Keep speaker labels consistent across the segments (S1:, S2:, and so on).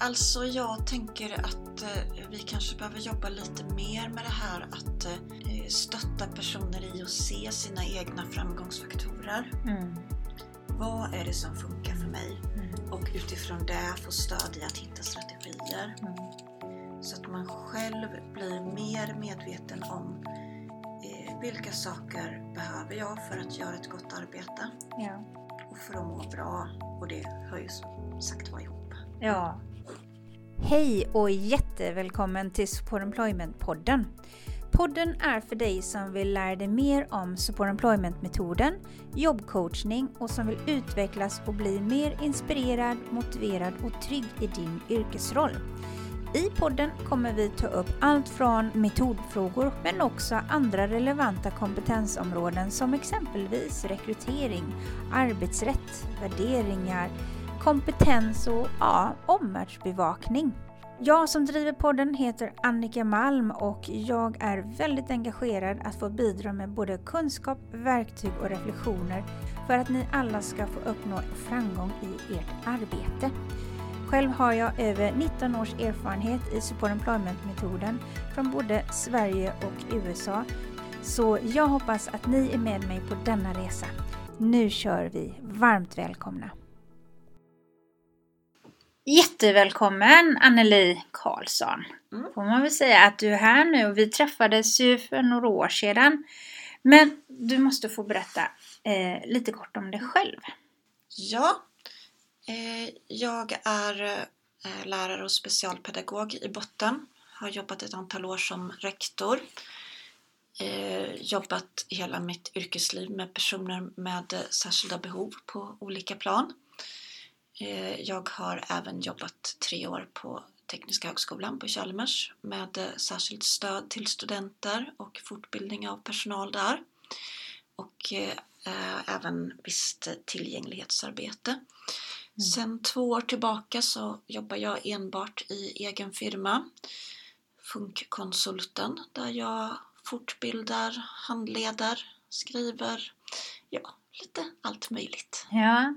S1: alltså jag tänker att eh, vi kanske behöver jobba lite mer med det här att eh, stötta personer i att se sina egna framgångsfaktorer.
S2: Mm.
S1: Vad är det som funkar för mig?
S2: Mm.
S1: Och utifrån det få stöd i att hitta strategier.
S2: Mm.
S1: Så att man själv blir mer medveten om eh, vilka saker behöver jag för att göra ett gott arbete
S2: Ja.
S1: och för att må bra. Och det hör ju som sagt var ihop.
S2: Ja. Hej och jättevälkommen till Support Employment-podden. Podden är för dig som vill lära dig mer om Support Employment-metoden, jobbcoachning och som vill utvecklas och bli mer inspirerad, motiverad och trygg i din yrkesroll. I podden kommer vi ta upp allt från metodfrågor men också andra relevanta kompetensområden som exempelvis rekrytering, arbetsrätt, värderingar, kompetens och ja, omvärldsbevakning. Jag som driver podden heter Annika Malm och jag är väldigt engagerad att få bidra med både kunskap, verktyg och reflektioner för att ni alla ska få uppnå framgång i ert arbete. Själv har jag över 19 års erfarenhet i Support Employment-metoden från både Sverige och USA. Så jag hoppas att ni är med mig på denna resa. Nu kör vi! Varmt välkomna! Jättevälkommen Anneli Karlsson.
S1: Mm.
S2: Får man väl säga att du är här nu och vi träffades ju för några år sedan. Men du måste få berätta eh, lite kort om dig själv.
S1: Ja, eh, jag är eh, lärare och specialpedagog i botten. Har jobbat ett antal år som rektor. Eh, jobbat hela mitt yrkesliv med personer med eh, särskilda behov på olika plan. Eh, jag har även jobbat tre år på Tekniska högskolan på Chalmers med eh, särskilt stöd till studenter och fortbildning av personal där. Och eh, även visst tillgänglighetsarbete.
S2: Mm.
S1: Sen två år tillbaka så jobbar jag enbart i egen firma, Funkkonsulten, där jag fortbildar, handleder, skriver, ja, lite allt möjligt.
S2: Ja.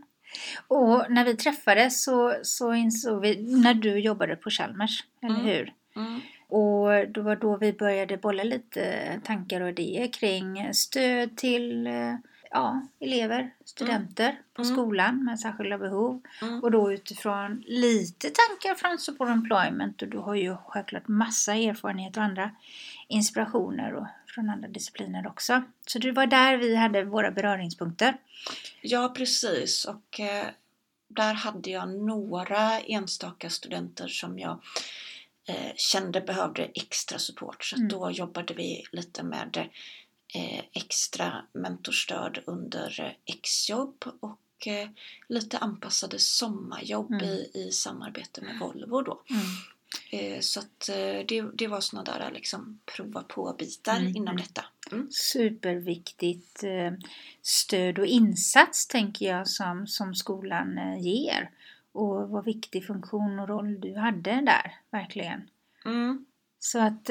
S2: Och när vi träffades så, så insåg vi, när du jobbade på Chalmers, eller
S1: Mm.
S2: hur? Och det var då vi började bolla lite tankar och idéer kring stöd till eh, ja, elever, studenter på
S1: Mm.
S2: skolan med särskilda behov.
S1: Mm.
S2: Och då utifrån lite tankar från Support Employment och du har ju självklart massa erfarenhet och andra inspirationer och från andra discipliner också. Så det var där vi hade våra beröringspunkter.
S1: Ja, precis. Och eh, där hade jag några enstaka studenter som jag eh, kände behövde extra support. Så
S2: Mm.
S1: då jobbade vi lite med eh, extra mentorstöd under eh, exjobb och eh, lite anpassade sommarjobb
S2: Mm.
S1: i, i samarbete med Volvo då.
S2: Mm.
S1: Eh, så att eh, det, det var såna där liksom prova på-bitar
S2: Mm.
S1: inom detta. Mm.
S2: superviktigt eh, stöd och insats tänker jag som, som skolan ger. Och vad viktig funktion och roll du hade där, verkligen.
S1: Mm.
S2: Så att,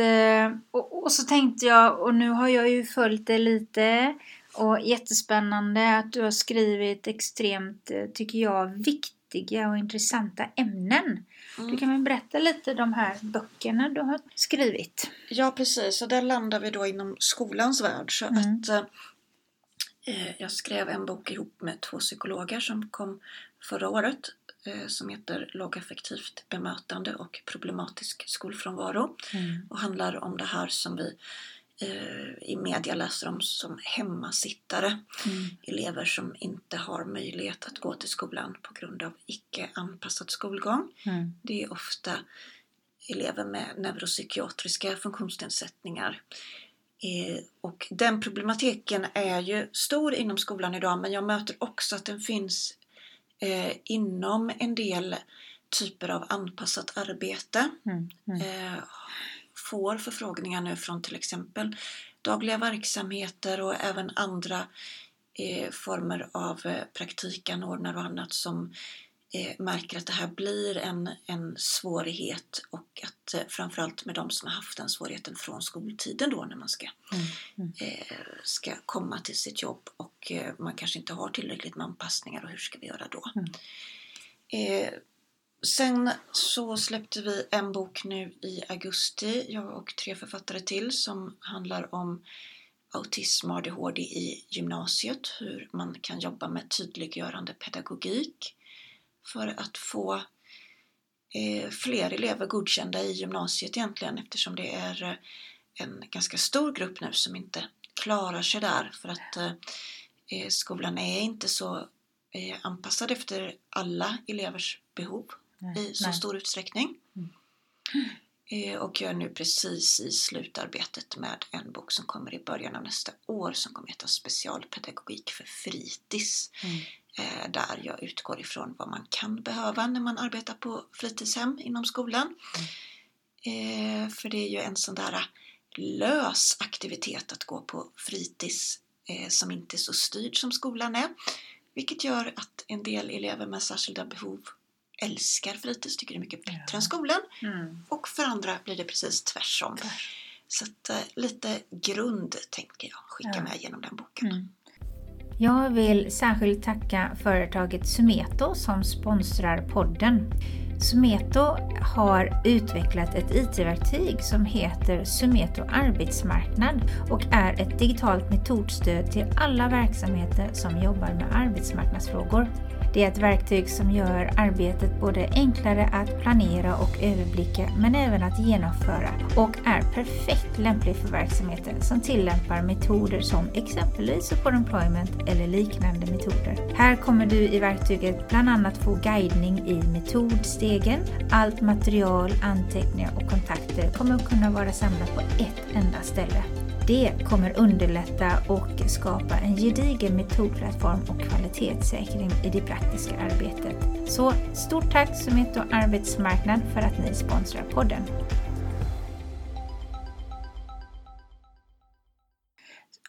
S2: och, och så tänkte jag, och nu har jag ju följt det lite och jättespännande att du har skrivit extremt, tycker jag, viktiga och intressanta ämnen.
S1: Mm.
S2: Du kan väl berätta lite de här böckerna du har skrivit?
S1: Ja precis, och där landar vi då inom skolans värld. Så
S2: Mm.
S1: att eh, jag skrev en bok ihop med två psykologer som kom förra året eh, som heter Lågaffektivt bemötande och problematisk skolfrånvaro och handlar om det här som vi eh, i media läser om som hemmasittare.
S2: Mm.
S1: Elever som inte har möjlighet att gå till skolan på grund av icke anpassad skolgång.
S2: Mm.
S1: Det är ofta elever med neuropsykiatriska funktionsnedsättningar. Eh, och den problematiken är ju stor inom skolan idag men jag möter också att den finns eh, inom en del typer av anpassat arbete.
S2: Mm.
S1: Får förfrågningar nu från till exempel dagliga verksamheter och även andra eh, former av eh, praktikanordnare och annat som eh, märker att det här blir en, en svårighet och att eh, framförallt med de som har haft den svårigheten från skoltiden då när man ska,
S2: Mm. Mm.
S1: eh, ska komma till sitt jobb och eh, man kanske inte har tillräckligt med anpassningar och hur ska vi göra då?
S2: Mm.
S1: Sen så släppte vi en bok nu i augusti, jag och tre författare till, som handlar om autism och ADHD i gymnasiet, hur man kan jobba med tydliggörande pedagogik för att få eh, fler elever godkända i gymnasiet egentligen eftersom det är eh, en ganska stor grupp nu som inte klarar sig där för att eh, skolan är inte så anpassad efter alla elevers behov nej, i så nej. stor utsträckning. Mm. Eh, och jag är nu precis i slutarbetet med en bok som kommer i början av nästa år som kommer heta Specialpedagogik för fritids. Mm. Eh, där jag utgår ifrån vad man kan behöva när man arbetar på fritidshem inom skolan. Mm. Eh, för det är ju en sån där lös aktivitet att gå på fritids som inte är så styrd som skolan är. Vilket gör att en del elever med särskilda behov älskar fritids, tycker det är mycket bättre ja. än skolan. Mm. Och för andra blir det precis tvärsom. Så att, eh, lite grund tänker jag skicka ja. med genom den boken. Mm.
S2: Jag vill särskilt tacka företaget Sumeto som sponsrar podden. Sumeto har utvecklat ett IT-verktyg som heter Sumeto arbetsmarknad och är ett digitalt metodstöd till alla verksamheter som jobbar med arbetsmarknadsfrågor. Det är ett verktyg som gör arbetet både enklare att planera och överblicka men även att genomföra och är perfekt lämplig för verksamheter som tillämpar metoder som exempelvis support employment eller liknande metoder. Här kommer du i verktyget bland annat få guidning i metodstegen. Allt material, anteckningar och kontakter kommer att kunna vara samlat på ett enda ställe. Det kommer underlätta och skapa en gedigen metodplattform och kvalitetssäkring i det praktiska arbetet. Så stort tack Sumito Arbetsmarknad för att ni sponsrar podden.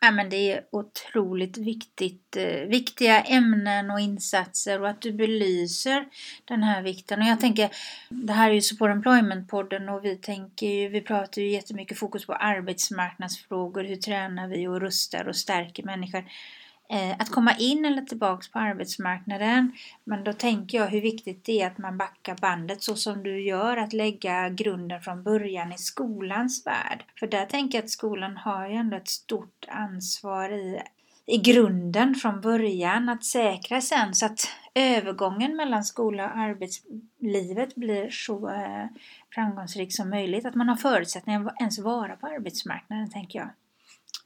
S2: Ja, men det är otroligt viktigt, eh, viktiga ämnen och insatser och att du belyser den här vikten. Och jag tänker, det här är ju Support Employment-podden och vi tänker ju, vi pratar ju jättemycket fokus på arbetsmarknadsfrågor, hur tränar vi och rustar och stärker människor. Eh, att komma in eller tillbaks på arbetsmarknaden. Men då tänker jag hur viktigt det är att man backar bandet så som du gör, att lägga grunden från början i skolans värld. För där tänker jag att skolan har ju ändå ett stort ansvar i, i grunden från början att säkra sen så att övergången mellan skola och arbetslivet blir så eh, framgångsrik som möjligt. Att man har förutsättningar att ens vara på arbetsmarknaden, tänker jag.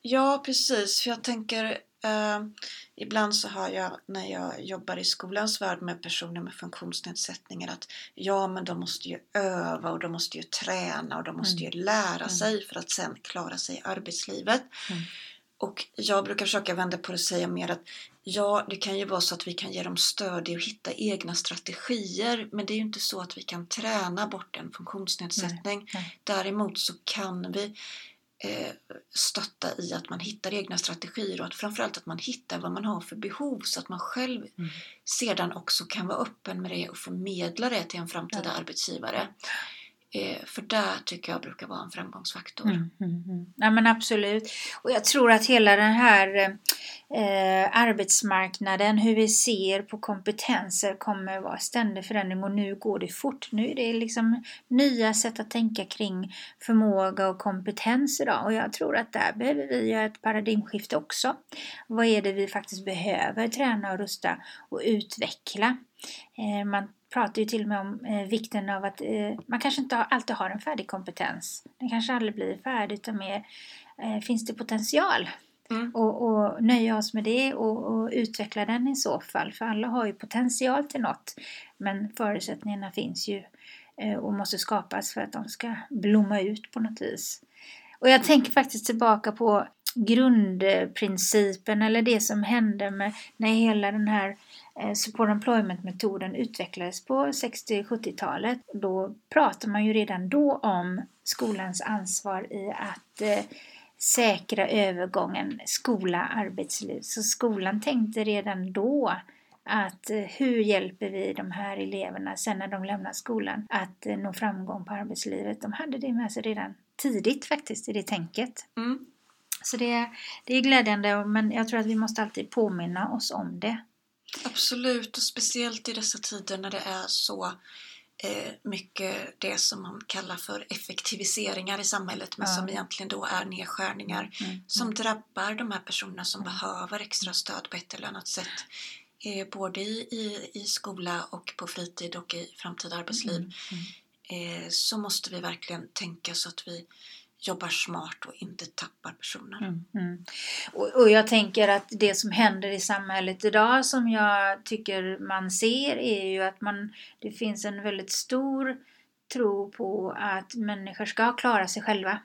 S1: Ja, precis. För jag tänker Uh, ibland så hör jag när jag jobbar i skolans värld med personer med funktionsnedsättningar att ja, men de måste ju öva och de måste ju träna och de måste mm. ju lära mm. sig för att sen klara sig i arbetslivet. Mm. Och jag brukar försöka vända på det och säga mer att ja, det kan ju vara så att vi kan ge dem stöd i att hitta egna strategier, men det är ju inte så att vi kan träna bort en funktionsnedsättning. Nej, nej. Däremot så kan vi Eh, stötta i att man hittar egna strategier och att framförallt att man hittar vad man har för behov så att man själv mm. sedan också kan vara öppen med det och förmedla det till en framtida ja. arbetsgivare. Eh, för det tycker jag brukar vara en framgångsfaktor. Mm,
S2: mm, mm. Ja men absolut. Och jag tror att hela den här eh, arbetsmarknaden, hur vi ser på kompetenser kommer vara ständig förändring och nu går det fort. Nu är det liksom nya sätt att tänka kring förmåga och kompetens idag och jag tror att där behöver vi göra ett paradigmskifte också. Vad är det vi faktiskt behöver träna och rusta och utveckla? Eh, man pratar ju till och med om eh, vikten av att eh, man kanske inte alltid har en färdig kompetens. Den kanske aldrig blir färdig utan mer eh, finns det potential. Mm. Och, och nöja oss med det och, och, utveckla den i så fall. För alla har ju potential till något. Men förutsättningarna finns ju eh, och måste skapas för att de ska blomma ut på något vis. Och jag tänker faktiskt tillbaka på grundprincipen eller det som hände med när hela den här support employment-metoden utvecklades på 60-70-talet. Då pratade man ju redan då om skolans ansvar i att eh, säkra övergången skola-arbetsliv. Så skolan tänkte redan då att eh, hur hjälper vi de här eleverna sen när de lämnar skolan att nå framgång på arbetslivet. De hade det med sig redan tidigt faktiskt i det tänket. Mm. Så det, det är glädjande men jag tror att vi måste alltid påminna oss om det.
S1: Absolut, och speciellt i dessa tider när det är så eh, mycket det som man kallar för effektiviseringar i samhället men
S2: Ja.
S1: som egentligen då är nedskärningar
S2: Mm.
S1: som drabbar de här personerna som behöver extra stöd på ett eller annat sätt. Eh, både i, i, i skola och på fritid och i framtida arbetsliv.
S2: Mm. Mm.
S1: Eh, så måste vi verkligen tänka så att vi jobbar smart och inte tappar personer.
S2: Mm, mm. Och, och jag tänker att det som händer i samhället idag som jag tycker man ser är ju att man, det finns en väldigt stor tro på att människor ska klara sig själva.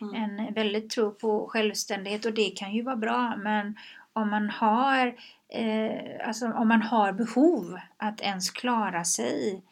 S1: Mm.
S2: En väldigt tro på självständighet och det kan ju vara bra men om man har, eh, alltså om man har behov att ens klara sig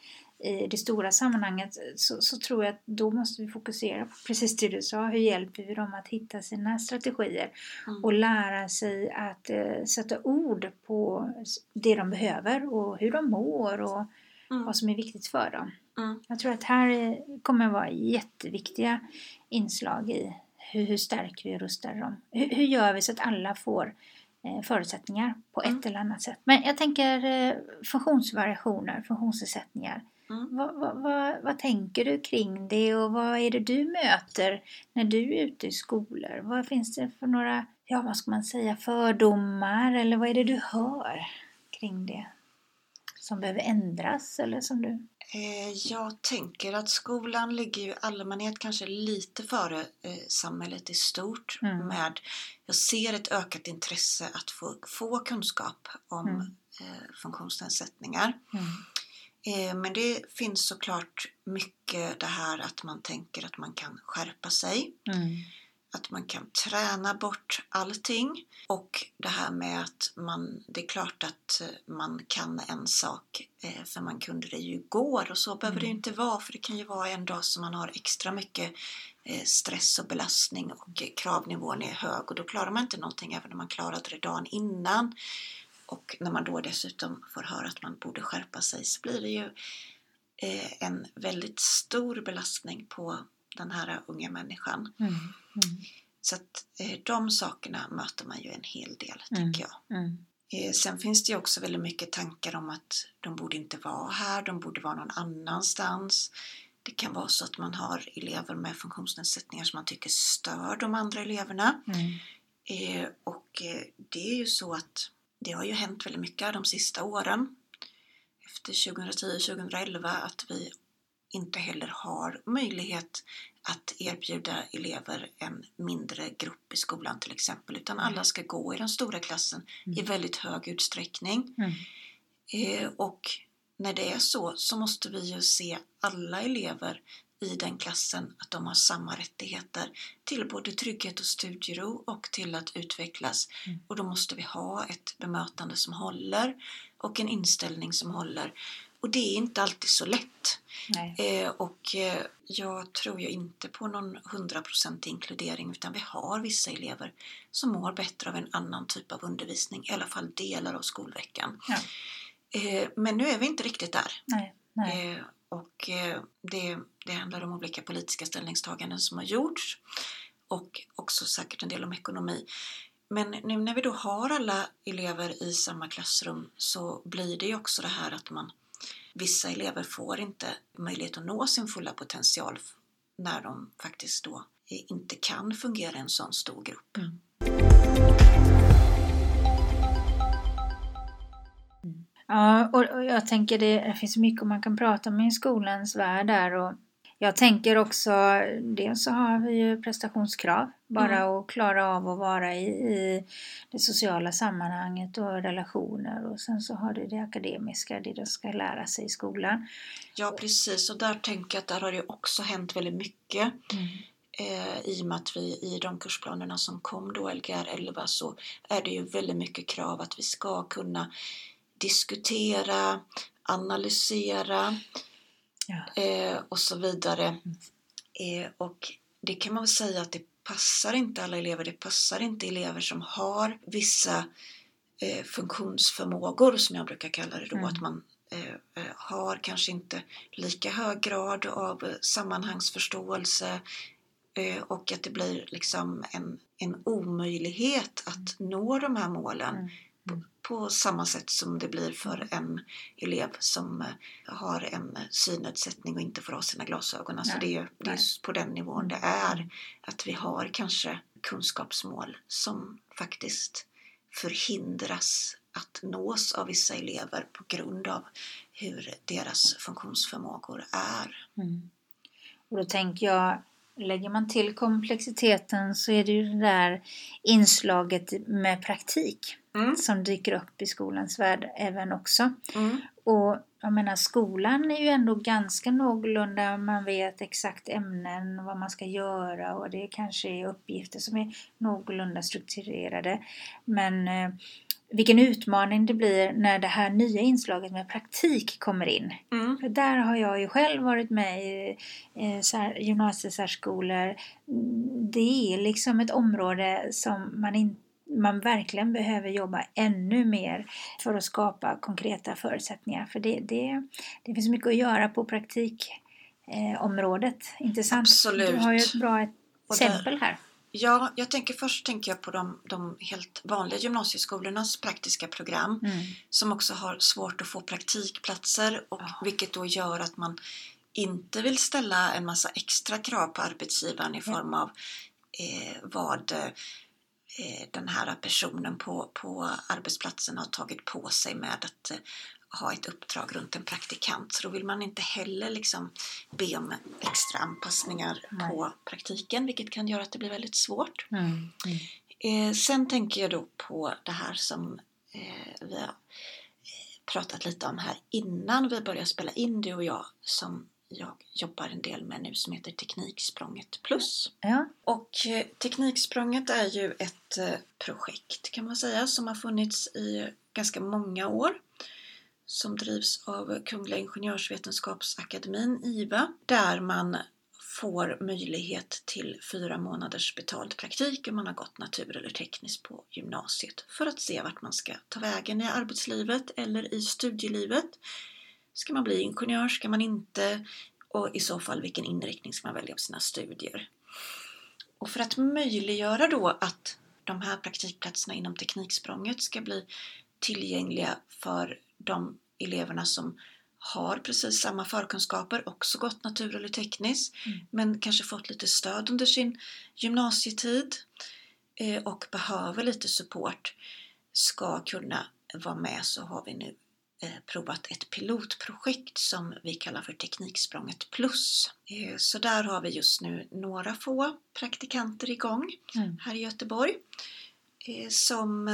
S2: i det stora sammanhanget så, så tror jag att då måste vi fokusera på precis det du sa. Hur hjälper vi dem att hitta sina strategier
S1: Mm.
S2: och lära sig att eh, sätta ord på det de behöver och hur de mår och
S1: Mm.
S2: vad som är viktigt för dem.
S1: Mm.
S2: Jag tror att här eh, kommer att vara jätteviktiga inslag i hur, hur stärker vi och rustar dem? Hur, hur gör vi så att alla får eh, förutsättningar på ett
S1: Mm.
S2: eller annat sätt? Men jag tänker eh, funktionsvariationer, funktionsnedsättningar.
S1: Mm.
S2: Vad, vad, vad, vad tänker du kring det och vad är det du möter när du är ute i skolor? Vad finns det för några, ja vad ska man säga, fördomar eller vad är det du hör kring det? Som behöver ändras eller som du...
S1: Eh, Jag tänker att skolan ligger ju i allmänhet kanske lite före eh, samhället i stort
S2: Mm.
S1: med jag ser ett ökat intresse att få, få kunskap om
S2: Mm.
S1: eh, funktionsnedsättningar.
S2: Mm.
S1: Eh, men det finns såklart mycket det här att man tänker att man kan skärpa sig,
S2: Mm.
S1: att man kan träna bort allting och det här med att man, det är klart att eh, man kan en sak eh, för man kunde det ju igår och så behöver det
S2: Mm.
S1: inte vara för det kan ju vara en dag som man har extra mycket stress och belastning och kravnivån är hög och då klarar man inte någonting även om man klarade det dagen innan. Och när man då dessutom får höra att man borde skärpa sig så blir det ju eh, en väldigt stor belastning på den här unga människan.
S2: Mm. Mm.
S1: Så att eh, de sakerna möter man ju en hel del,
S2: Mm.
S1: tänker jag.
S2: Mm.
S1: Eh, sen finns det ju också väldigt mycket tankar om att de borde inte vara här, de borde vara någon annanstans. Det kan vara så att man har elever med funktionsnedsättningar som man tycker stör de andra eleverna.
S2: Mm.
S1: Eh, och det är ju så att det har ju hänt väldigt mycket de sista åren. Efter 2010-2011 att vi inte heller har möjlighet att erbjuda elever en mindre grupp i skolan till exempel utan alla ska gå i den stora klassen i
S2: Mm.
S1: väldigt hög utsträckning.
S2: Mm.
S1: Eh, och när det är så så måste vi ju se alla elever i den klassen att de har samma rättigheter till både trygghet och studiero och till att utvecklas.
S2: Mm.
S1: Och då måste vi ha ett bemötande som håller och en inställning som håller. Och det är inte alltid så lätt. Eh, och eh, jag tror ju inte på någon 100% inkludering utan vi har vissa elever som mår bättre av en annan typ av undervisning, i alla fall delar av skolveckan.
S2: Ja.
S1: Eh, men nu är vi inte riktigt där.
S2: Nej. Nej.
S1: Och eh, det, det handlar om olika politiska ställningstaganden som har gjorts och också säkert en del om ekonomi. Men nu när vi då har alla elever i samma klassrum så blir det ju också det här att man vissa elever får inte möjlighet att nå sin fulla potential när de faktiskt då inte kan fungera i en sån stor grupp.
S2: Mm. Ja, och, och jag tänker det, det finns mycket man kan prata om i skolans värld där och jag tänker också, dels så har vi ju prestationskrav, bara
S1: Mm.
S2: att klara av att vara i, i det sociala sammanhanget och relationer och sen så har du det akademiska, det de ska lära sig i skolan.
S1: Ja precis och där tänker jag att där har det också hänt väldigt mycket. eh, i och med att vi i de kursplanerna som kom då, Lgr 11, så är det ju väldigt mycket krav att vi ska kunna diskutera, analysera
S2: Ja.
S1: eh, och så vidare. Eh, och det kan man väl säga att det passar inte alla elever. Det passar inte elever som har vissa eh, funktionsförmågor som jag brukar kalla det då.
S2: Mm.
S1: Att man eh, eh, har kanske inte lika hög grad av eh, sammanhangsförståelse och att det blir liksom en, en omöjlighet att nå de här målen
S2: Mm.
S1: På, samma sätt som det blir för en elev som eh, har en synnedsättning och inte får ha sina glasögon. Alltså det, är, det är på den nivån det är. Att vi har kanske kunskapsmål som faktiskt förhindras att nås av vissa elever på grund av hur deras funktionsförmågor är.
S2: Mm. Och då tänker jag, lägger man till komplexiteten så är det ju det där inslaget med praktik mm. som dyker upp i skolans värld även också. Mm. Och jag menar skolan är ju ändå ganska någorlunda, man vet exakt ämnen, vad man ska göra och det kanske är uppgifter som är någorlunda strukturerade. Men eh, vilken utmaning det blir när det här nya inslaget med praktik kommer in. Mm. För där har jag ju själv varit med i eh, gymnasiesärskolor. Det är liksom ett område som man inte man verkligen behöver jobba ännu mer för att skapa konkreta förutsättningar. För det, det, det finns mycket att göra på praktikområdet. Eh, Intressant.
S1: Absolut.
S2: Du har ju ett bra exempel här.
S1: Ja, jag tänker först tänker jag på de, de helt vanliga gymnasieskolornas praktiska program mm. som också har svårt att få praktikplatser och oh. vilket då gör att man inte vill ställa en massa extra krav på arbetsgivaren i form av eh, vad eh, den här personen på, på arbetsplatsen har tagit på sig med att eh, ha ett uppdrag runt en praktikant. Så då vill man inte heller liksom be om extra anpassningar Nej. på praktiken vilket kan göra att det blir väldigt svårt. Mm. Mm. Eh, sen tänker jag då på det här som eh, vi har eh, pratat lite om här innan vi började spela in du och jag som jag jobbar en del med nu som heter Tekniksprånget Plus. Ja. Och eh, Tekniksprånget är ju ett eh, projekt kan man säga som har funnits i ganska många år som drivs av Kungliga Ingenjörsvetenskapsakademin, IVA, där man får möjlighet till fyra månaders betald praktik om man har gått natur eller tekniskt på gymnasiet för att se vart man ska ta vägen i arbetslivet eller i studielivet. Ska man bli ingenjör? Ska man inte? Och i så fall vilken inriktning ska man välja på sina studier? Och för att möjliggöra då att de här praktikplatserna inom Tekniksprånget ska bli tillgängliga för de eleverna som har precis samma förkunskaper, också gått natur eller tekniskt, mm. men kanske fått lite stöd under sin gymnasietid eh, och behöver lite support ska kunna vara med så har vi nu eh, provat ett pilotprojekt som vi kallar för Tekniksprånget Plus. Eh, så där har vi just nu några få praktikanter igång mm. här i Göteborg som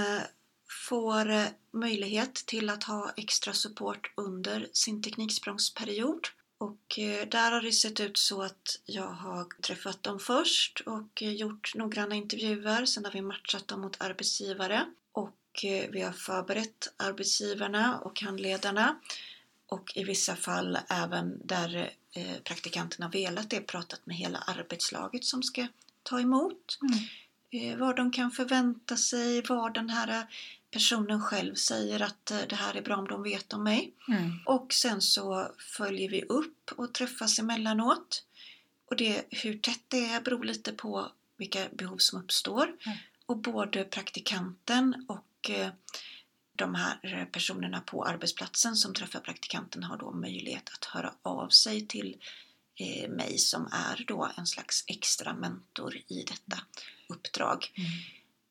S1: får eh, möjlighet till att ha extra support under sin tekniksprångsperiod. Och eh, där har det sett ut så att jag har träffat dem först och eh, gjort noggranna intervjuer. Sen har vi matchat dem mot arbetsgivare och vi har förberett arbetsgivarna och handledarna och i vissa fall även där praktikanterna velat det pratat med hela arbetslaget som ska ta emot. Mm. Vad de kan förvänta sig, vad den här personen själv säger att eh, det här är bra om de vet om mig. Mm. Och sen så följer vi upp och träffas emellanåt. Och det, hur tätt det är beror lite på vilka behov som uppstår. Mm. Och både praktikanten och eh, de här personerna på arbetsplatsen som träffar praktikanten har då möjlighet att höra av sig till eh, mig som är då en slags extra mentor i detta uppdrag. Mm.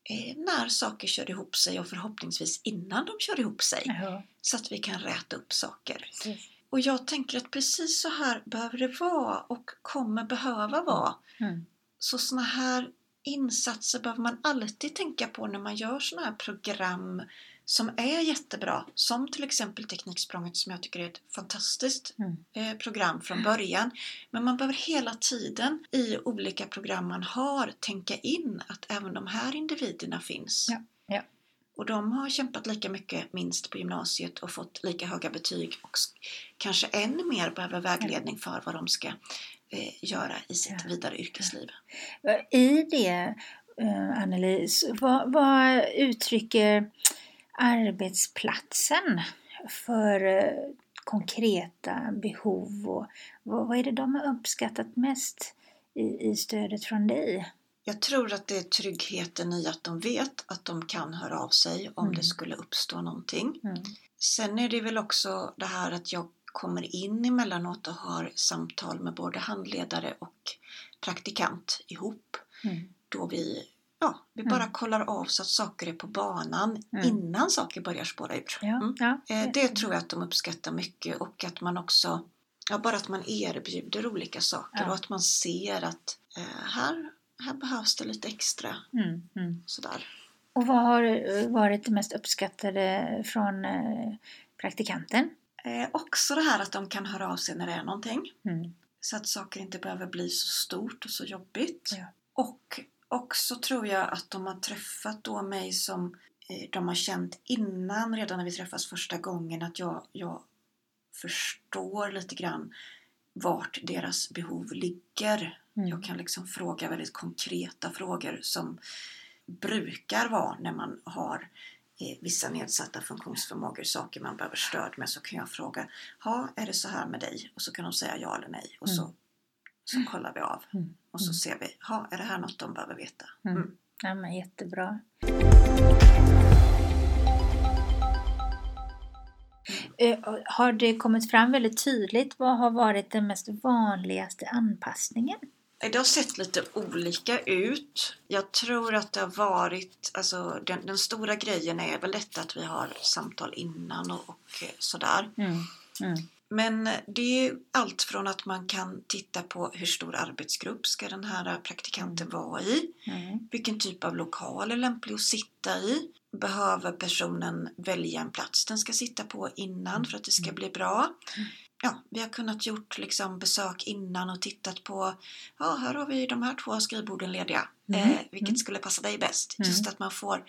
S1: Eh, när saker kör ihop sig och förhoppningsvis innan de kör ihop sig. Jaha. Så att vi kan räta upp saker. Precis. Och jag tänker att precis så här behöver det vara och kommer behöva vara. Mm. Så såna här insatser behöver man alltid tänka på när man gör såna här program som är jättebra, som till exempel Tekniksprånget som jag tycker är ett fantastiskt mm. Eh, program från början. Men man behöver hela tiden i olika program man har tänka in att även de här individerna finns. Ja. Ja. Och de har kämpat lika mycket minst på gymnasiet och fått lika höga betyg och kanske ännu mer behöver vägledning för vad de ska eh, göra i sitt ja. vidare yrkesliv.
S2: I det, eh, Anneli, vad, vad uttrycker arbetsplatsen för eh, konkreta behov och vad, vad är det de har uppskattat mest i, i stödet från dig?
S1: Jag tror att det är tryggheten i att de vet att de kan höra av sig om
S2: Mm.
S1: det skulle uppstå någonting.
S2: Mm.
S1: Sen är det väl också det här att jag kommer in emellanåt och har samtal med både handledare och praktikant ihop.
S2: Mm.
S1: Då vi, ja, vi
S2: Mm.
S1: bara kollar av så att saker är på banan
S2: Mm.
S1: innan saker börjar spåra ur.
S2: Ja,
S1: Mm.
S2: ja.
S1: Eh, Det tror jag att de uppskattar mycket och att man också, ja bara att man erbjuder olika saker och att man ser att eh, här, här behövs det lite extra
S2: Mm. Mm.
S1: sådär.
S2: Och vad har eh, varit det mest uppskattade från eh, praktikanten?
S1: Eh, också det här att de kan höra av sig när det är någonting.
S2: Mm.
S1: Så att saker inte behöver bli så stort och så jobbigt.
S2: Ja.
S1: Och också tror jag att de har träffat då mig som eh, de har känt innan, redan när vi träffas första gången, att jag, jag förstår lite grann vart deras behov ligger.
S2: Mm.
S1: Jag kan liksom fråga väldigt konkreta frågor som brukar vara när man har eh, vissa nedsatta funktionsförmågor, saker man behöver stöd med, så kan jag fråga Ja, är det så här med dig? Och så kan de säga ja eller nej och så, så kollar vi av
S2: Mm.
S1: och så
S2: Mm.
S1: ser vi, ja, är det här något de behöver veta?
S2: Mm.
S1: Mm.
S2: Ja, men jättebra. Eh, Har det kommit fram väldigt tydligt vad har varit den mest vanligaste anpassningen?
S1: Det har sett lite olika ut. Jag tror att det har varit, alltså den, den stora grejen är väl detta att vi har samtal innan och, och sådär.
S2: Mm. Mm.
S1: Men det är allt från att man kan titta på hur stor arbetsgrupp ska den här praktikanten vara i?
S2: Mm.
S1: Vilken typ av lokal är lämplig att sitta i? Behöver personen välja en plats den ska sitta på innan för att det ska bli bra? Ja, vi har kunnat gjort liksom besök innan och tittat på, ja här har vi de här två skrivborden lediga.
S2: Mm.
S1: Eh, vilket
S2: Mm.
S1: skulle passa dig bäst?
S2: Mm.
S1: Just att man får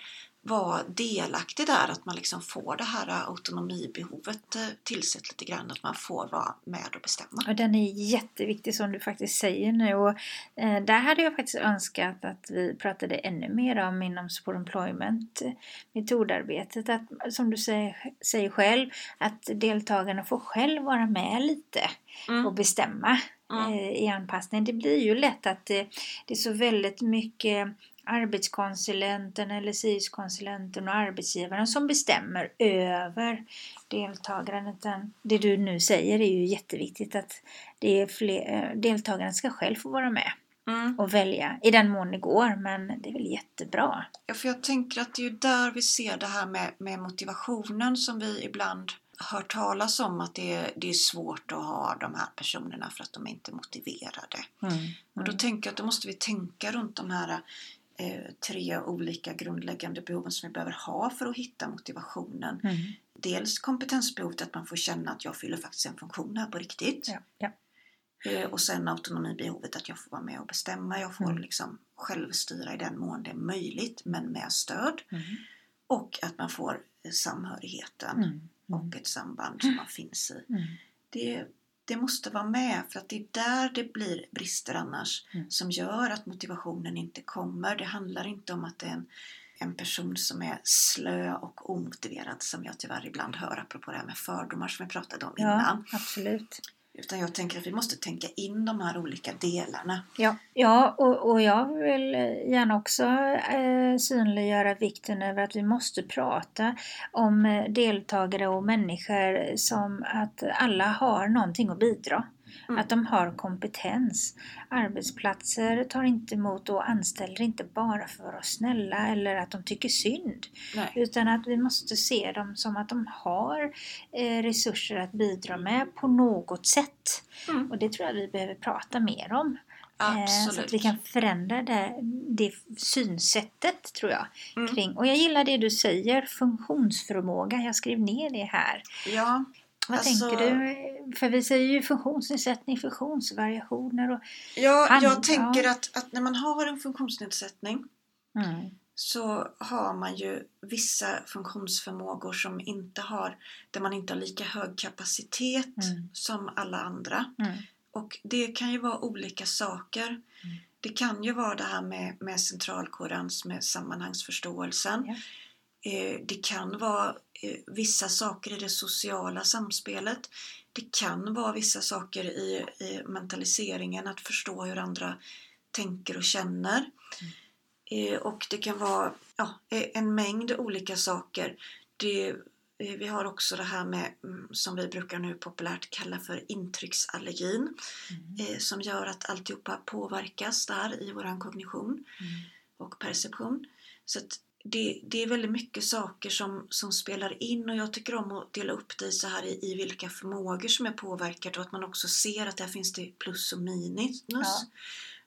S1: vara delaktig där, att man liksom får det här autonomibehovet eh, tillsett lite grann, att man får vara med och bestämma.
S2: Och den är jätteviktig som du faktiskt säger nu. Och, eh, där hade jag faktiskt önskat att vi pratade ännu mer om inom Support Employment eh, metodarbetet. Att, som du säger, säger själv, att deltagarna får själv vara med lite
S1: Mm.
S2: och bestämma
S1: Mm.
S2: eh, i anpassning. Det blir ju lätt att det, det är så väldigt mycket arbetskonsulenten eller SIUS-konsulenten och arbetsgivaren som bestämmer över deltagaren. Utan det du nu säger är ju jätteviktigt att fler, eh, deltagaren ska själv få vara med
S1: Mm.
S2: och välja i den mån det går. Men det är väl jättebra.
S1: Ja, för jag tänker att det är ju där vi ser det här med, med motivationen som vi ibland hör talas om att det är, det är svårt att ha de här personerna för att de är inte är motiverade. Och då tänker jag att då måste vi tänka runt de här tre olika grundläggande behoven som vi behöver ha för att hitta motivationen.
S2: Mm.
S1: Dels kompetensbehovet, att man får känna att jag fyller faktiskt en funktion här på riktigt.
S2: Ja, ja.
S1: Eh, Och sen autonomibehovet, att jag får vara med och bestämma. Jag får
S2: Mm.
S1: liksom självstyra i den mån det är möjligt, men med stöd.
S2: Mm.
S1: Och att man får eh, samhörigheten
S2: Mm.
S1: och ett samband som man finns i.
S2: Mm.
S1: Det, det måste vara med för att det är där det blir brister annars
S2: Mm.
S1: som gör att motivationen inte kommer. Det handlar inte om att det är en, en person som är slö och omotiverad som jag tyvärr ibland hör apropå det här med fördomar som vi pratade om
S2: Ja,
S1: innan.
S2: absolut.
S1: Utan jag tänker att vi måste tänka in de här olika delarna.
S2: Ja, ja och, och jag vill gärna också eh, synliggöra vikten över att vi måste prata om eh, deltagare och människor som att alla har någonting att bidra.
S1: Mm.
S2: Att de har kompetens. Arbetsplatser tar inte emot och anställer inte bara för att vara snälla eller att de tycker synd.
S1: Nej.
S2: Utan att vi måste se dem som att de har eh, resurser att bidra med på något sätt.
S1: Mm.
S2: Och det tror jag vi behöver prata mer om. Eh, Så
S1: Absolut.
S2: att vi kan förändra det, det synsättet tror jag.
S1: Mm.
S2: Kring. Och jag gillar det du säger, funktionsförmåga. Jag skrev ner det här.
S1: Ja,
S2: Vad
S1: Alltså-
S2: tänker du? För vi säger ju funktionsnedsättning, funktionsvariationer och...
S1: ja jag tänker
S2: ja.
S1: att, att när man har en funktionsnedsättning
S2: Mm.
S1: så har man ju vissa funktionsförmågor som inte har, där man inte har lika hög kapacitet
S2: Mm.
S1: som alla andra.
S2: Mm.
S1: Och det kan ju vara olika saker. Det kan ju vara det här med, med centralkoherens, med sammanhangsförståelsen.
S2: Ja.
S1: Eh, det kan vara eh, vissa saker i det sociala samspelet. Det kan vara vissa saker i, i mentaliseringen, att förstå hur andra tänker och känner. Eh, och det kan vara ja, en mängd olika saker. Det, vi har också det här med mm, som vi brukar nu populärt kalla för intrycksallergin
S2: Mm.
S1: som gör att alltihopa påverkas där i våran kognition
S2: Mm.
S1: och perception. Så att det, det är väldigt mycket saker som, som spelar in och jag tycker om att dela upp det så här i, i vilka förmågor som är påverkade och att man också ser att där finns det plus och minus.
S2: Ja.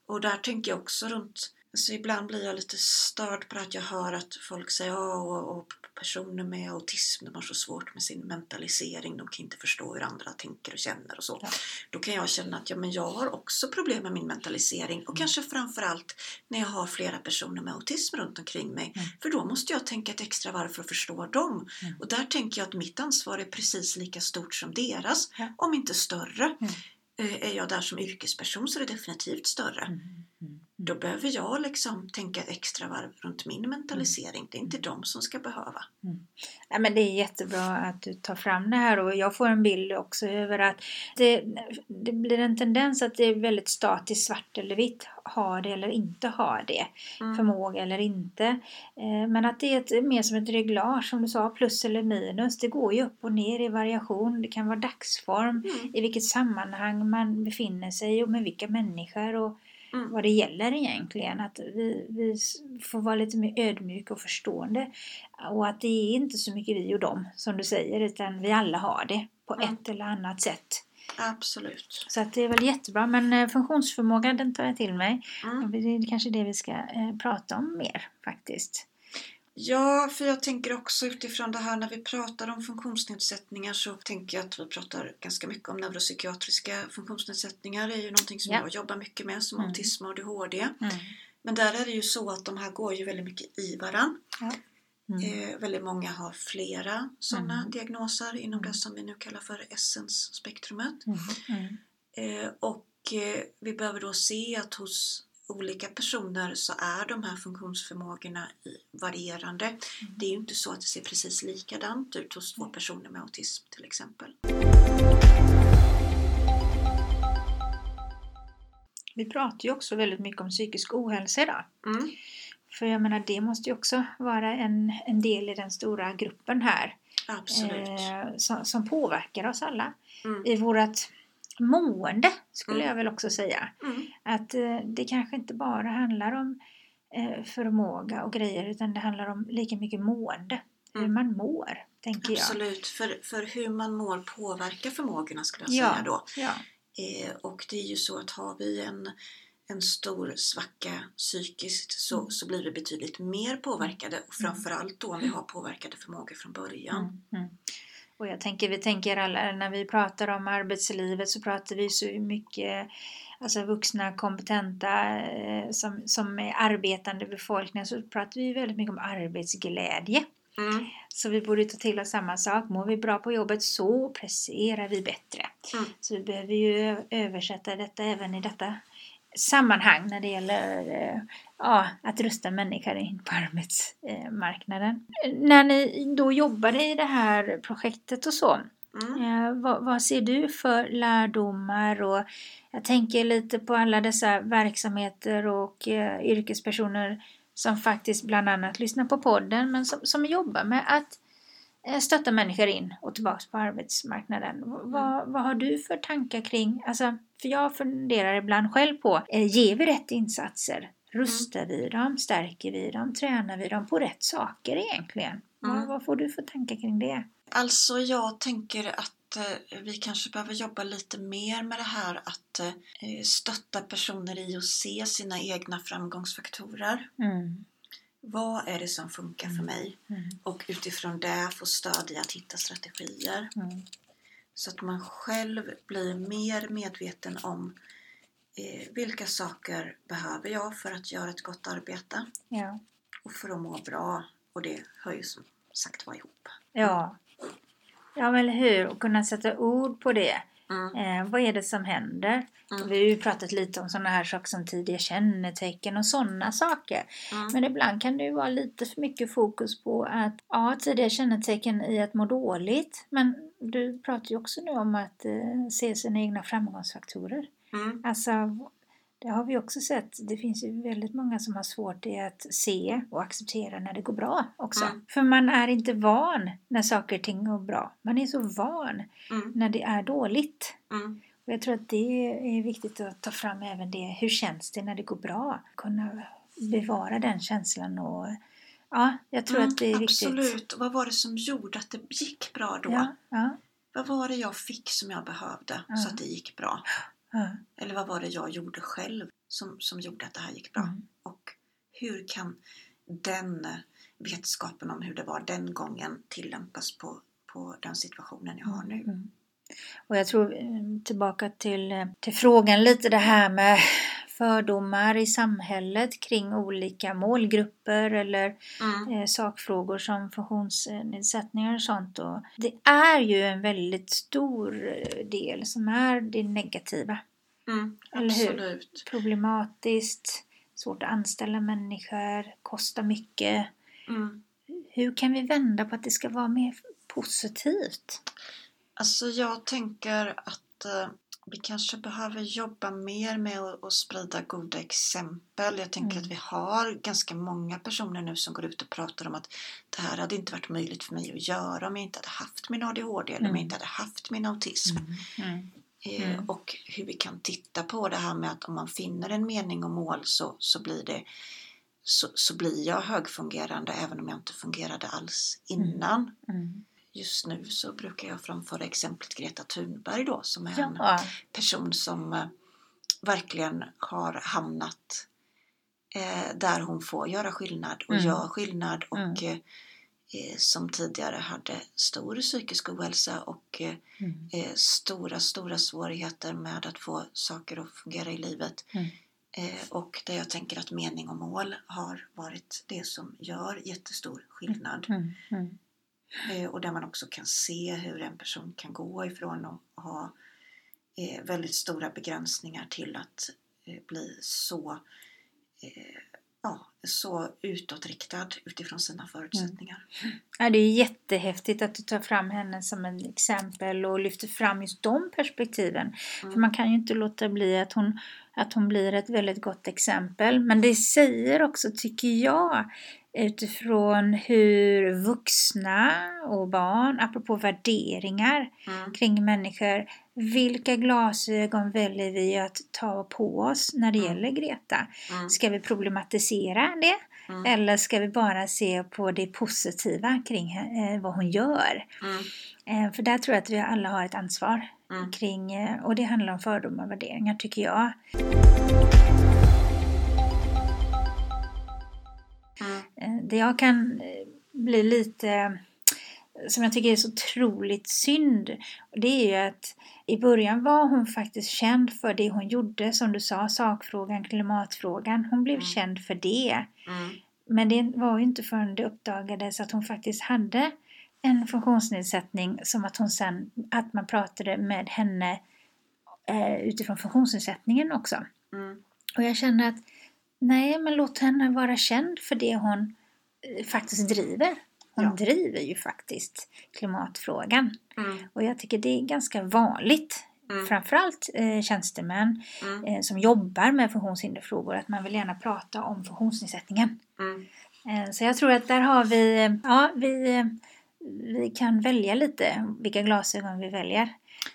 S1: Och där tänker jag också runt Alltså ibland blir jag lite störd på att jag hör att folk säger ja, och, och personer med autism de har så svårt med sin mentalisering. De kan inte förstå hur andra tänker och känner och så.
S2: Ja.
S1: Då kan jag känna att ja, men jag har också problem med min mentalisering och kanske framförallt när jag har flera personer med autism runt omkring mig.
S2: Mm.
S1: För då måste jag tänka ett extra varv för att förstå dem.
S2: Mm.
S1: Och där tänker jag att mitt ansvar är precis lika stort som deras,
S2: Ja.
S1: om inte större.
S2: Mm.
S1: Eh, Är jag där som yrkesperson så är det definitivt större.
S2: Mm. Mm.
S1: Då behöver jag liksom tänka ett extra varv runt min mentalisering. Det är inte de som ska behöva.
S2: Ja, men det är jättebra att du tar fram det här och jag får en bild också över att det, det blir en tendens att det är väldigt statiskt svart eller vitt. Ha det eller inte ha det.
S1: Mm.
S2: Förmåga eller inte. Eh, Men att det är ett, mer som ett reglage som du sa, plus eller minus. Det går ju upp och ner i variation. Det kan vara dagsform,
S1: Mm.
S2: i vilket sammanhang man befinner sig och med vilka människor och
S1: Mm.
S2: vad det gäller egentligen. Att vi, vi får vara lite mer ödmjuka och förstående. Och att det är inte så mycket vi och dem som du säger utan vi alla har det på
S1: Mm.
S2: ett eller annat sätt.
S1: Absolut.
S2: Så att det är väl jättebra men eh, funktionsförmåga den tar jag till mig.
S1: Mm.
S2: Det är kanske det vi ska eh, prata om mer faktiskt.
S1: Ja, för jag tänker också utifrån det här när vi pratar om funktionsnedsättningar så tänker jag att vi pratar ganska mycket om neuropsykiatriska funktionsnedsättningar. Det är ju någonting som
S2: Ja.
S1: jag jobbar mycket med som
S2: Mm.
S1: autism och ADHD.
S2: Mm.
S1: Men där är det ju så att de här går ju väldigt mycket i varann.
S2: Mm.
S1: Eh, väldigt många har flera sådana
S2: Mm.
S1: diagnoser inom
S2: Mm.
S1: det som vi nu kallar för essensspektrumet.
S2: Mm.
S1: Eh, och eh, vi behöver då se att hos olika personer så är de här funktionsförmågorna varierande. Det är ju inte så att det ser precis likadant ut hos två personer med autism till exempel.
S2: Vi pratar ju också väldigt mycket om psykisk ohälsa idag.
S1: Mm.
S2: För jag menar det måste ju också vara en, en del i den stora gruppen här.
S1: Absolut.
S2: eh, som, som påverkar oss alla.
S1: Mm.
S2: I vårt mående skulle
S1: Mm.
S2: jag väl också säga.
S1: Mm.
S2: Att eh, det kanske inte bara handlar om eh, förmåga och grejer utan det handlar om lika mycket mående. Hur
S1: Mm.
S2: man mår, tänker jag.
S1: Absolut, för, för hur man mår påverkar förmågorna skulle jag
S2: Ja.
S1: säga då.
S2: Ja.
S1: Eh, och det är ju så att har vi en, en stor svacka psykiskt så,
S2: Mm.
S1: så blir vi betydligt mer påverkade och framförallt då om vi har påverkade förmågor från början.
S2: Mm, mm. Och jag tänker, vi tänker alla, när vi pratar om arbetslivet så pratar vi så mycket Alltså vuxna, kompetenta, eh, som, som är arbetande befolkning så pratar vi väldigt mycket om arbetsglädje.
S1: Mm.
S2: Så vi borde ta till oss samma sak. Mår vi bra på jobbet så presterar vi bättre.
S1: Mm.
S2: Så vi behöver ju översätta detta även i detta sammanhang när det gäller eh, ja, att rusta människor in på arbetsmarknaden. När ni då jobbade i det här projektet och så,
S1: Mm.
S2: eh, vad, vad ser du för lärdomar? Och jag tänker lite på alla dessa verksamheter och eh, yrkespersoner som faktiskt bland annat lyssnar på podden men som, som jobbar med att eh, stötta människor in och tillbaka på arbetsmarknaden. V- Vad, vad har du för tankar kring, alltså, för jag funderar ibland själv på, eh, ger vi rätt insatser? Rustar vi dem? Stärker vi dem? Tränar vi dem på rätt saker egentligen? Vad,
S1: Mm.
S2: vad får du för tankar kring det?
S1: Alltså jag tänker att eh, vi kanske behöver jobba lite mer med det här att eh, stötta personer i att se sina egna framgångsfaktorer.
S2: Mm.
S1: Vad är det som funkar för
S2: Mm.
S1: mig?
S2: Mm.
S1: Och utifrån det få stöd i att hitta strategier.
S2: Mm.
S1: Så att man själv blir mer medveten om vilka saker behöver jag för att göra ett gott arbete
S2: Ja.
S1: och för att må bra. Och det hör ju som sagt var ihop.
S2: Ja. Ja, men eller hur? Och kunna sätta ord på det.
S1: Mm.
S2: Eh, vad är det som händer?
S1: Mm.
S2: Vi har ju pratat lite om sådana här saker som tidiga kännetecken och sådana saker.
S1: Mm.
S2: Men ibland kan det ju vara lite för mycket fokus på att ja, tidiga kännetecken i att må dåligt. Men du pratar ju också nu om att eh, se sina egna framgångsfaktorer.
S1: Mm.
S2: Alltså, Det har vi också sett. Det finns ju väldigt många som har svårt i att se och acceptera när det går bra också.
S1: Mm.
S2: För man är inte van när saker och ting går bra. Man är så van
S1: Mm.
S2: när det är dåligt.
S1: Mm.
S2: Och jag tror att det är viktigt att ta fram även det. Hur känns det när det går bra? Kunna bevara den känslan och ja, jag tror
S1: Mm,
S2: att det är
S1: Absolut.
S2: viktigt.
S1: Vad var det som gjorde att det gick bra då?
S2: Ja, ja,
S1: Vad var det jag fick som jag behövde så att det gick bra? Eller vad var det jag gjorde själv som, som gjorde att det här gick bra?
S2: Mm.
S1: Och hur kan den vetskapen om hur det var den gången tillämpas på, på den situationen jag har nu?
S2: Mm. Och jag tror eh, tillbaka till, eh, till frågan lite det här med fördomar i samhället kring olika målgrupper eller
S1: Mm.
S2: eh, sakfrågor som funktionsnedsättningar och sånt. Och det är ju en väldigt stor eh, del som är det negativa.
S1: Mm. Absolut.
S2: Problematiskt, svårt att anställa människor, kostar mycket.
S1: Mm.
S2: Hur kan vi vända på att det ska vara mer positivt?
S1: Alltså jag tänker att eh, vi kanske behöver jobba mer med att, sprida goda exempel. Jag tänker
S2: Mm.
S1: att vi har ganska många personer nu som går ut och pratar om att det här hade inte varit möjligt för mig att göra om jag inte hade haft min ADHD eller om jag
S2: Mm.
S1: inte hade haft min autism.
S2: Mm.
S1: Eh,
S2: Mm.
S1: Och hur vi kan titta på det här med att om man finner en mening och mål så, så, blir, det, så, så blir jag högfungerande även om jag inte fungerade alls innan.
S2: Mm.
S1: Just nu så brukar jag framföra exemplet Greta Thunberg då som är en
S2: Ja.
S1: person som eh, verkligen har hamnat eh, där hon får göra skillnad och
S2: Mm.
S1: gör skillnad och
S2: Mm.
S1: eh, eh, som tidigare hade stor psykisk ohälsa och eh,
S2: Mm.
S1: eh, stora, stora svårigheter med att få saker att fungera i livet.
S2: Mm.
S1: Och där jag tänker att mening och mål har varit det som gör jättestor skillnad.
S2: Mm. Mm.
S1: Eh, och där man också kan se hur en person kan gå ifrån att ha eh, väldigt stora begränsningar till att eh, bli så, ja, så utåtriktad utifrån sina förutsättningar.
S2: Ja, det är jättehäftigt att du tar fram henne som ett exempel och lyfter fram just de perspektiven.
S1: Mm.
S2: För man kan ju inte låta bli att hon, att hon blir ett väldigt gott exempel. Men det säger också, tycker jag, utifrån hur vuxna och barn, apropå värderingar
S1: Mm.
S2: kring människor, vilka glasögon väljer vi att ta på oss när det
S1: Mm.
S2: gäller Greta?
S1: Mm.
S2: Ska vi problematisera det?
S1: Mm.
S2: Eller ska vi bara se på det positiva kring eh, vad hon gör?
S1: Mm.
S2: Eh, för där tror jag att vi alla har ett ansvar
S1: Mm.
S2: kring, eh, och det handlar om fördomar och värderingar tycker jag.
S1: Mm.
S2: Eh, det jag kan eh, bli lite, som jag tycker är så otroligt synd, det är ju att i början var hon faktiskt känd för det hon gjorde, som du sa, sakfrågan, klimatfrågan. Hon blev
S1: Mm.
S2: känd för det.
S1: Mm.
S2: Men det var ju inte förrän det uppdagades att hon faktiskt hade en funktionsnedsättning som att hon sen, att man pratade med henne eh, utifrån funktionsnedsättningen också.
S1: Mm.
S2: Och jag känner att nej, men låt henne vara känd för det hon eh, faktiskt driver. Hon
S1: Ja.
S2: driver ju faktiskt klimatfrågan.
S1: Mm.
S2: Och jag tycker det är ganska vanligt,
S1: Mm.
S2: framförallt eh, tjänstemän
S1: Mm.
S2: eh, som jobbar med funktionshinderfrågor, att man vill gärna prata om funktionsnedsättningen.
S1: Mm.
S2: Eh, Så jag tror att där har vi, eh, ja, vi, eh, vi kan välja lite vilka glasögon vi väljer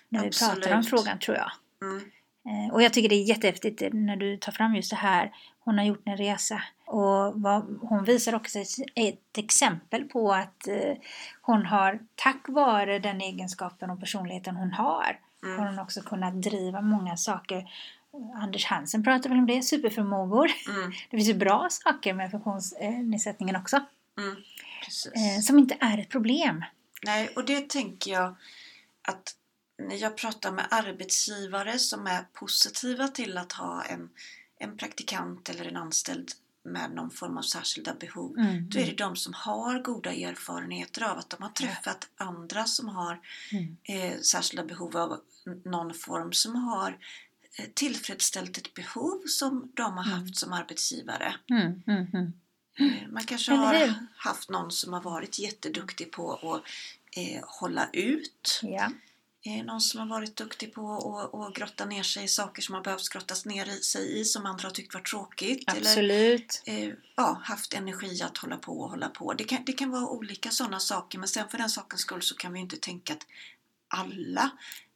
S2: när vi pratar om
S1: Absolut.
S2: frågan tror jag.
S1: Mm.
S2: Eh, Och jag tycker det är jättehäftigt när du tar fram just det här. Hon har gjort en resa och vad, hon visar också ett, ett exempel på att eh, hon har, tack vare den egenskapen och personligheten hon har, har
S1: Mm.
S2: hon också kunnat driva många saker. Anders Hansen pratar väl om det, superförmågor.
S1: Mm.
S2: Det finns ju bra saker med funktionsnedsättningen också.
S1: Mm.
S2: Eh, som inte är ett problem.
S1: Nej, och det tänker jag att när jag pratar med arbetsgivare som är positiva till att ha en, en praktikant eller en anställd med någon form av särskilda behov,
S2: Mm.
S1: då är det de som har goda erfarenheter av att de har träffat andra som har
S2: Mm.
S1: eh, särskilda behov av någon form som har eh, tillfredsställt ett behov som de har
S2: Mm.
S1: haft som arbetsgivare. Eh, Man kanske har haft någon som har varit jätteduktig på att eh, hålla ut
S2: Ja.
S1: Eh, någon som har varit duktig på att och grotta ner sig i saker som har behövt grottas ner i sig i som andra har tyckt var tråkigt.
S2: Absolut.
S1: Eller eh, ja, haft energi att hålla på och hålla på. Det kan, det kan vara olika sådana saker men sen för den sakens skull så kan vi inte tänka att alla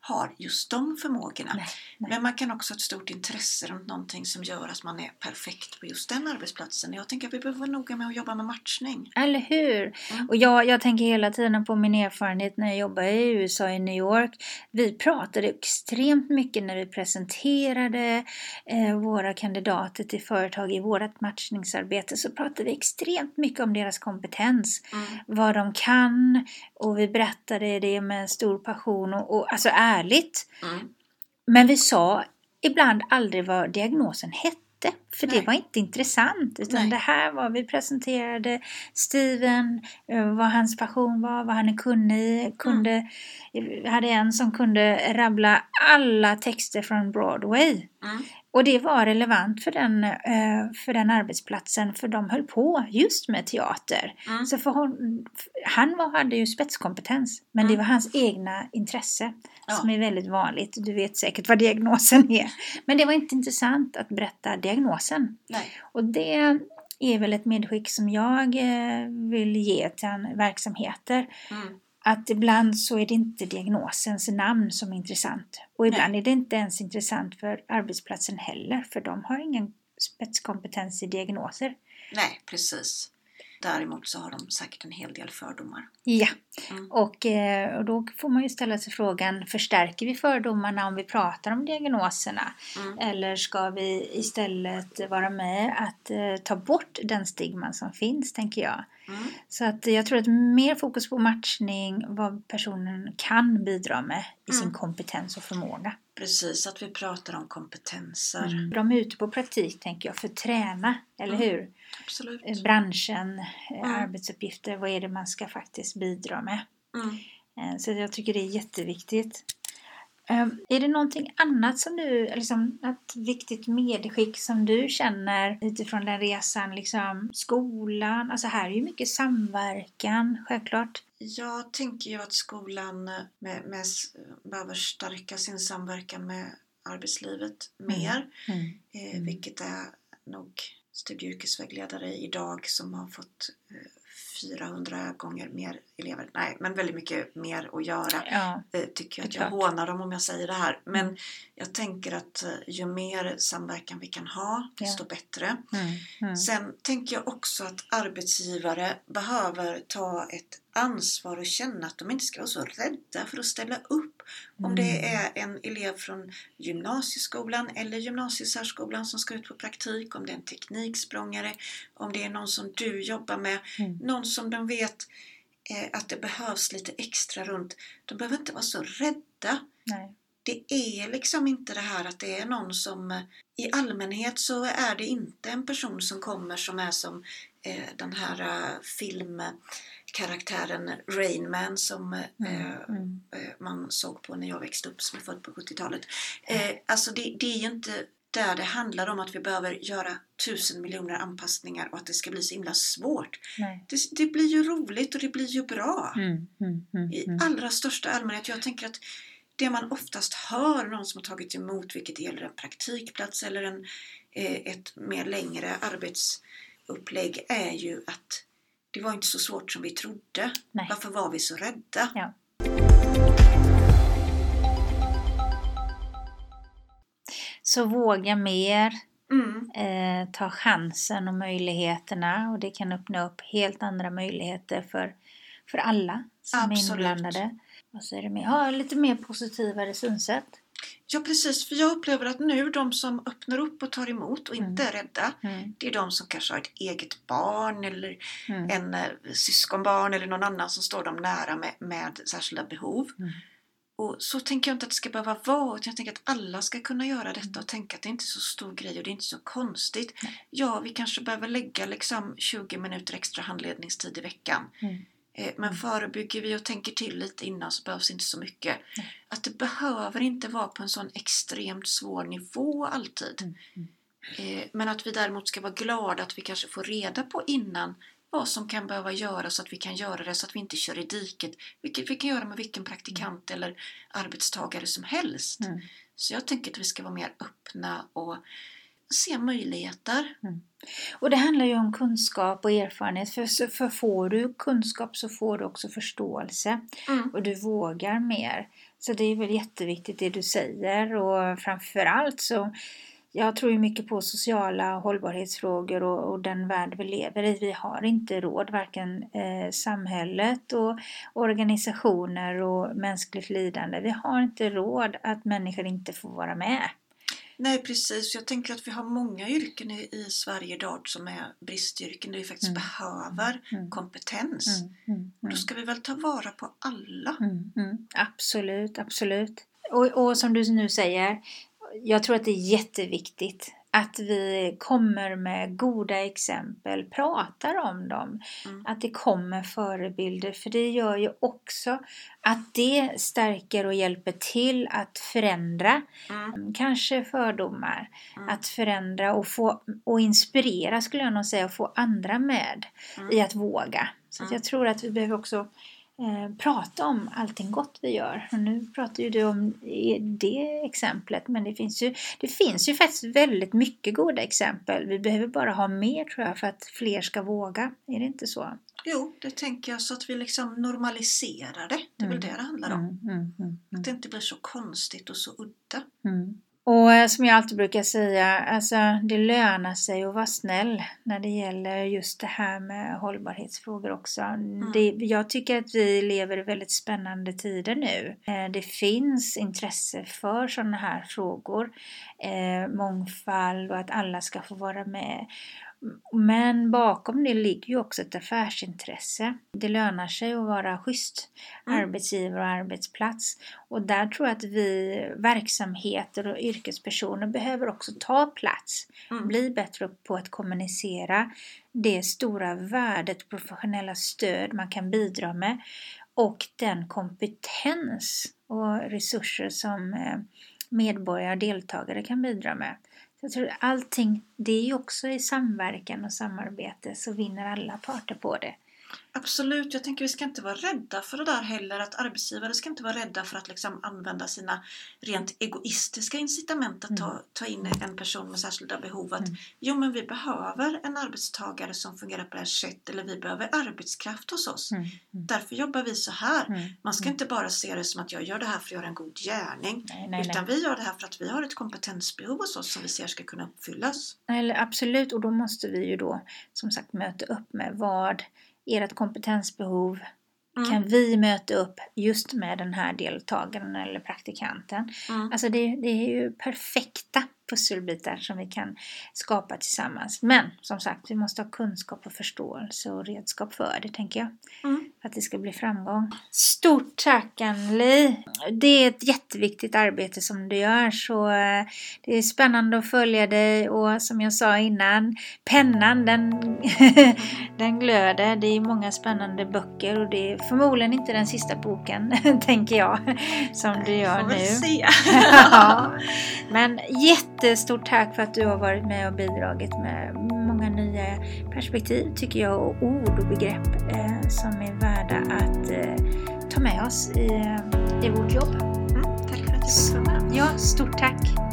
S1: har just de förmågorna.
S2: Nej, nej.
S1: Men man kan också ha ett stort intresse runt någonting som gör att man är perfekt på just den arbetsplatsen. Jag tänker att vi behöver vara noga med att jobba med matchning.
S2: Eller hur?
S1: Mm.
S2: Och jag, jag tänker hela tiden på min erfarenhet när jag jobbade i USA, i New York. Vi pratade extremt mycket när vi presenterade eh, våra kandidater till företag i vårt matchningsarbete. Så pratade vi extremt mycket om deras kompetens.
S1: Mm.
S2: Vad de kan. Och vi berättade det med stor passion och, och alltså ärligt.
S1: Mm.
S2: Men vi sa ibland aldrig vad diagnosen hette. För det
S1: Nej.
S2: var inte intressant. Utan
S1: Nej.
S2: det här var, vi presenterade Steven, eh, vad hans passion var, vad han är kunnig i. Kunde, Vi hade en som kunde rabbla alla texter från Broadway.
S1: Mm.
S2: Och det var relevant för den, eh, för den arbetsplatsen för de höll på just med teater.
S1: Mm.
S2: Så för hon, han var, hade ju spetskompetens men det
S1: Mm.
S2: var hans egna intresse
S1: Ja.
S2: som är väldigt vanligt. Du vet säkert vad diagnosen är. Men det var inte intressant att berätta diagnosen.
S1: Nej.
S2: Och det är väl ett medskick som jag eh, vill ge till verksamheter.
S1: Mm.
S2: Att ibland så är det inte diagnosens namn som är intressant. Och ibland är det inte ens intressant för arbetsplatsen heller. För de har ingen spetskompetens i diagnoser.
S1: Nej, precis. Däremot så har de säkert en hel del fördomar.
S2: Ja,
S1: Mm.
S2: och, eh, och då får man ju ställa sig frågan, förstärker vi fördomarna om vi pratar om diagnoserna?
S1: Mm.
S2: Eller ska vi istället vara med att eh, ta bort den stigman som finns, tänker jag.
S1: Mm.
S2: Så att jag tror att mer fokus på matchning, vad personen kan bidra med i sin
S1: Mm.
S2: kompetens och förmåga.
S1: Precis, att vi pratar om kompetenser.
S2: De är ute på praktik, tänker jag, för att träna, eller
S1: Mm.
S2: hur?
S1: Absolut.
S2: Eh, Branschen, eh,
S1: Mm.
S2: arbetsuppgifter, vad är det man ska faktiskt bidra med?
S1: Mm.
S2: Eh, Så jag tycker det är jätteviktigt. Eh, Är det någonting annat som du, liksom ett viktigt medskick som du känner utifrån den resan, liksom skolan, alltså här är ju mycket samverkan, självklart.
S1: Jag tänker ju att skolan eh, med, med, behöver stärka sin samverkan med arbetslivet mer. Eh,
S2: Mm.
S1: Vilket är nog studie och yrkesvägledare idag som har fått eh, 400 gånger mer elever. Nej, men väldigt mycket mer att göra.
S2: Ja,
S1: Eh, tycker jag att jag
S2: klart.
S1: hånar dem om jag säger det här. Men jag tänker att eh, ju mer samverkan vi kan ha, desto bättre.
S2: mm. Mm.
S1: Sen tänker jag också att arbetsgivare behöver ta ett ansvar och känna att de inte ska vara så rädda för att ställa upp. Om det
S2: Mm.
S1: är en elev från gymnasieskolan eller gymnasiesärskolan som ska ut på praktik, om det är en tekniksprångare, om det är någon som du jobbar med,
S2: Mm.
S1: någon som de vet eh, att det behövs lite extra runt. De behöver inte vara så rädda
S2: Nej.
S1: det är liksom inte det här att det är någon som eh, i allmänhet så är det inte en person som kommer som är som eh, den här eh, filmkaraktären Rain Man som eh,
S2: Mm. Mm.
S1: eh, man såg på när jag växte upp som är född på 70-talet. Eh, alltså det, det är ju inte där det handlar om att vi behöver göra tusen miljoner anpassningar och att det ska bli så himla svårt. Det, det blir ju roligt och det blir ju bra
S2: Mm. Mm. Mm.
S1: i
S2: Mm.
S1: allra största allmänhet. Jag tänker att det man oftast hör någon som har tagit emot, vilket gäller en praktikplats eller en, eh, ett mer längre arbetsupplägg, är ju att det var inte så svårt som vi trodde.
S2: Nej.
S1: Varför var vi så rädda?
S2: Ja. Så våga mer,
S1: Mm,
S2: eh, ta chansen och möjligheterna och det kan öppna upp helt andra möjligheter för, för alla som
S1: Absolut.
S2: är inblandade. Och så är det mer, ha lite mer positivare synsätt.
S1: Ja precis, för jag upplever att nu de som öppnar upp och tar emot och inte är rädda,
S2: Mm.
S1: det är de som kanske har ett eget barn eller
S2: Mm.
S1: en eh, syskonbarn eller någon annan som står dem nära med, med särskilda behov.
S2: Mm.
S1: Och så tänker jag inte att det ska behöva vara, utan jag tänker att alla ska kunna göra detta och tänka att det inte är så stor grej och det är inte så konstigt. Ja, vi kanske behöver lägga liksom 20 minuter extra handledningstid i veckan.
S2: Mm.
S1: Eh, Men förebygger vi och tänker till lite innan så behövs inte så mycket. Att det behöver inte vara på en sån extremt svår nivå alltid.
S2: Mm. Mm.
S1: Eh, Men att vi däremot ska vara glada att vi kanske får reda på innan vad som kan behöva göras så att vi kan göra det så att vi inte kör i diket. Vilket vi kan göra med vilken praktikant eller arbetstagare som helst.
S2: Mm.
S1: Så jag tänker att vi ska vara mer öppna och se möjligheter.
S2: Och det handlar ju om kunskap och erfarenhet. För, för får du kunskap så får du också förståelse.
S1: Mm.
S2: Och du vågar mer. Så det är väl jätteviktigt det du säger. Och framförallt så jag tror ju mycket på sociala hållbarhetsfrågor och, och, den värld vi lever i. Vi har inte råd, varken eh, samhället och organisationer och mänskligt lidande. Vi har inte råd att människor inte får vara med.
S1: Nej precis, jag tänker att vi har många yrken i, i Sverige idag som är bristyrken där vi faktiskt
S2: Mm.
S1: behöver
S2: Mm.
S1: kompetens.
S2: Mm, mm,
S1: Och då
S2: mm.
S1: ska vi väl ta vara på alla.
S2: Mm, mm, absolut, absolut. Och, och som du nu säger, jag tror att det är jätteviktigt att vi kommer med goda exempel, pratar om dem,
S1: Mm.
S2: att det kommer förebilder för det gör ju också att det stärker och hjälper till att förändra
S1: Mm.
S2: kanske fördomar,
S1: Mm.
S2: att förändra och, få, och inspirera skulle jag nog säga och få andra med
S1: Mm.
S2: i att våga. Så att
S1: Mm.
S2: jag tror att vi behöver också eh, prata om allting gott vi gör. Och nu pratar ju du om det exemplet men det finns, ju, det finns ju faktiskt väldigt mycket goda exempel. Vi behöver bara ha mer tror jag för att fler ska våga. Är det inte så?
S1: Jo, det tänker jag så att vi liksom normaliserar det. Det är väl
S2: Mm.
S1: det det handlar om.
S2: Mm, mm, mm,
S1: Att det inte blir så konstigt och så udda.
S2: Mm. Och eh, som jag alltid brukar säga, alltså det lönar sig att vara snäll när det gäller just det här med hållbarhetsfrågor också. Det, jag tycker att vi lever i väldigt spännande tider nu. Eh, Det finns intresse för sådana här frågor, eh, mångfald och att alla ska få vara med. Men bakom det ligger ju också ett affärsintresse. Det lönar sig att vara schysst
S1: Mm.
S2: arbetsgivare och arbetsplats. Och där tror jag att vi verksamheter och yrkespersoner behöver också ta plats.
S1: Mm.
S2: Bli bättre på att kommunicera det stora värdet, professionella stöd man kan bidra med och den kompetens och resurser som eh, medborgare och deltagare kan bidra med. Jag tror allting, det är ju också i samverkan och samarbete så vinner alla parter på det.
S1: Absolut, jag tänker vi ska inte vara rädda för det där heller. Att arbetsgivare ska inte vara rädda för att liksom använda sina rent egoistiska incitament att ta, ta in en person med särskilda behov. Att
S2: Mm.
S1: jo men vi behöver en arbetstagare som fungerar på det här sättet eller vi behöver arbetskraft hos oss.
S2: Mm, mm,
S1: Därför jobbar vi så här.
S2: mm,
S1: Man ska
S2: mm.
S1: inte bara se det som att jag gör det här för att göra en god gärning.
S2: Nej, nej,
S1: utan
S2: nej.
S1: vi gör det här för att vi har ett kompetensbehov hos oss som vi ser ska kunna uppfyllas.
S2: Eller absolut, och då måste vi ju då som sagt möta upp med vad ert kompetensbehov
S1: Mm.
S2: kan vi möta upp just med den här deltagaren eller praktikanten.
S1: Mm.
S2: Alltså det, det är ju perfekta pusselbitar som vi kan skapa tillsammans. Men som sagt, vi måste ha kunskap och förståelse och redskap för det tänker jag.
S1: Mm.
S2: För att det ska bli framgång. Stort tack Anneli! Det är ett jätteviktigt arbete som du gör så eh, det är spännande att följa dig och som jag sa innan, pennan den, den glöder. Det är många spännande böcker och det är förmodligen inte den sista boken, tänker jag, som du gör nu.
S1: se.
S2: ja. Men jättestort tack för att du har varit med och bidragit med många nya perspektiv tycker jag och ord och begrepp eh, som är värda att eh, ta med oss i, i vårt jobb.
S1: Mm. Tack för att fick vara med.
S2: Ja, stort tack!